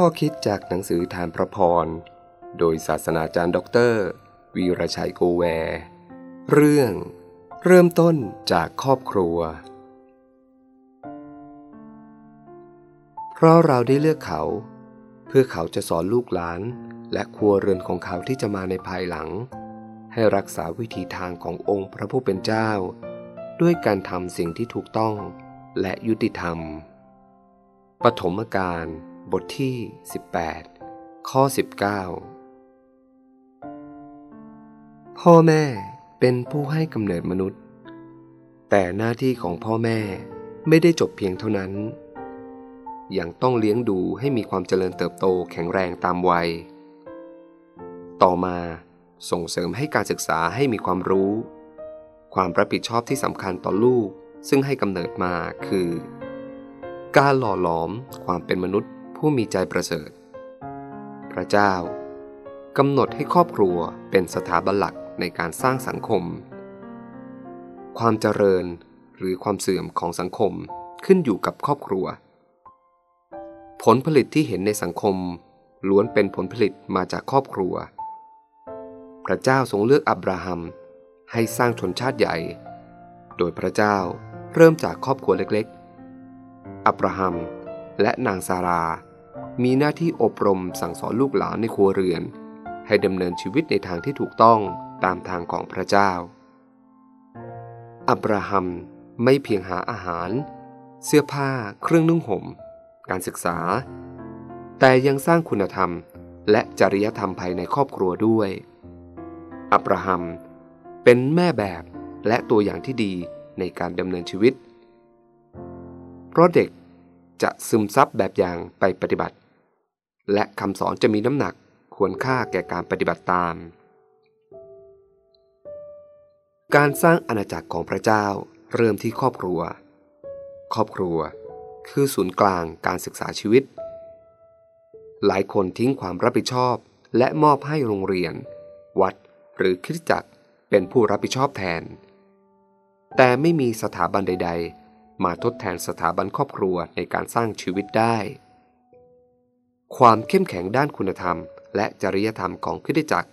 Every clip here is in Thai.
ข้อคิดจากหนังสือทานพระพร โดยศาสนาจารย์ด็อกเตอร์ วีรชัยโกแว เรื่อง เริ่มต้นจากครอบครัว เพราะเราได้เลือกเขา เพื่อเขาจะสอนลูกหลาน และครัวเรือนของเขาที่จะมาในภายหลัง ให้รักษาวิถีทางขององค์พระผู้เป็นเจ้า ด้วยการทำสิ่งที่ถูกต้องและยุติธรรม ปฐมกาล บทที่ 18 ข้อ 19 พ่อแม่เป็นผู้ให้กำเนิดมนุษย์ แต่หน้าที่ของพ่อแม่ไม่ได้จบเพียงเท่านั้น ยังต้องเลี้ยงดูให้มีความเจริญเติบโตแข็งแรงตามวัย ต่อมาส่งเสริมให้การศึกษาให้มีความรู้ ความรับผิดชอบที่สำคัญต่อลูกซึ่งให้กำเนิดมาคือ การหล่อหลอมความเป็นมนุษย์ ผู้มีใจประเสริฐ พระเจ้ากำหนดให้ครอบครัวเป็นสถาบันหลักในการสร้างสังคม ความเจริญหรือความเสื่อมของสังคมขึ้นอยู่กับครอบครัว ผลผลิตที่เห็นในสังคมล้วนเป็นผลผลิตมาจากครอบครัว พระเจ้าทรงเลือกอับราฮัมให้สร้างชนชาติใหญ่ โดยพระเจ้าเริ่มจากครอบครัวเล็กๆ อับราฮัม และนางซารา มีหน้าที่อบรมสั่งสอนลูกหลานในครัวเรือน ให้ดำเนินชีวิตในทางที่ถูกต้องตามทางของพระเจ้า อับราฮัมไม่เพียงหาอาหาร เสื้อผ้า เครื่องนุ่งห่ม การศึกษา แต่ยังสร้างคุณธรรมและจริยธรรมภายในครอบครัวด้วย อับราฮัมเป็นแม่แบบและตัวอย่างที่ดีในการดำเนินชีวิต เพราะเด็ก จะซึมซับแบบอย่างไปปฏิบัติ และคำสอนจะมีน้ำหนักควรค่าแก่การปฏิบัติตาม การสร้างอาณาจักรของพระเจ้าเริ่มที่ครอบครัว ครอบครัว คือศูนย์กลางการศึกษาชีวิต หลายคนทิ้งความรับผิดชอบ และมอบให้โรงเรียน วัดหรือคริสตจักรเป็นผู้รับผิดชอบแทน แต่ไม่มีสถาบันใด ๆ มาทดแทนสถาบันครอบครัวในการสร้างชีวิตได้ ความเข้มแข็งด้านคุณธรรม และจริยธรรมของคริสตจักร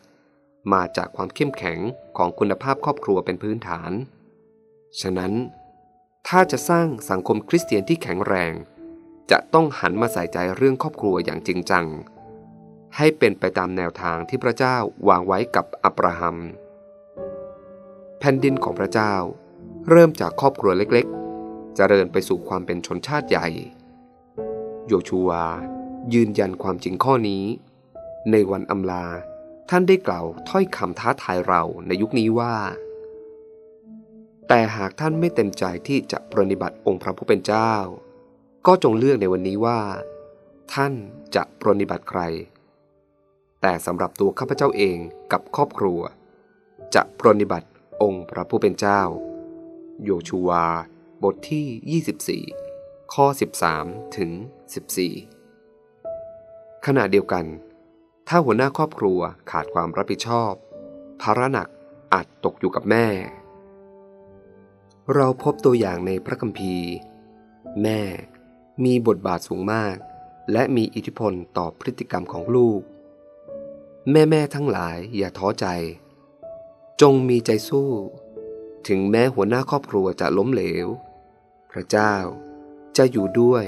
มาจากความเข้มแข็งของคุณภาพครอบครัวเป็นพื้นฐาน ฉะนั้น ถ้าจะสร้างสังคมคริสเตียนที่แข็งแรง จะต้องหันมาใส่ใจเรื่องครอบครัวอย่างจริงจัง ให้เป็นไปตามแนวทางที่พระเจ้าวางไว้กับอับราฮัม แผ่นดินของพระเจ้า เริ่มจากครอบครัวเล็กๆ เจริญไปสู่ความเป็นชนชาติใหญ่ โยชูวายืนยันความจริงข้อนี้ ในวันอำลาท่านได้กล่าวถ้อยคำท้าทายเราในยุคนี้ว่า แต่หากท่านไม่เต็มใจที่จะปรนิบัติองค์พระผู้เป็นเจ้า ก็จงเลือกในวันนี้ว่า ท่านจะปรนิบัติใคร แต่สำหรับตัวข้าพเจ้าเองกับครอบครัว จะปรนิบัติองค์พระผู้เป็นเจ้า โยชูวา บทที่ 24 ข้อ 13 ถึง 14 ขณะเดียวกัน ถ้าหัวหน้าครอบครัวขาดความรับผิดชอบภาระหนักอาจตกอยู่กับแม่ เราพบตัวอย่างในพระคัมภีร์ แม่มีบทบาทสูงมาก และมีอิทธิพลต่อพฤติกรรมของลูก แม่แม่ทั้งหลายอย่าท้อใจ จงมีใจสู้ ถึงแม้หัวหน้าครอบครัวจะล้มเหลว พระเจ้า จะอยู่ด้วย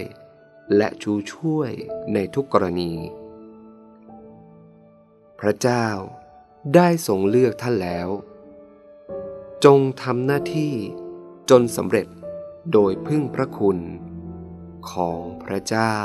และชูช่วยในทุกกรณี พระเจ้าได้ทรงเลือกท่านแล้ว จงทำหน้าที่จนสำเร็จโดยพึ่งพระคุณของพระเจ้า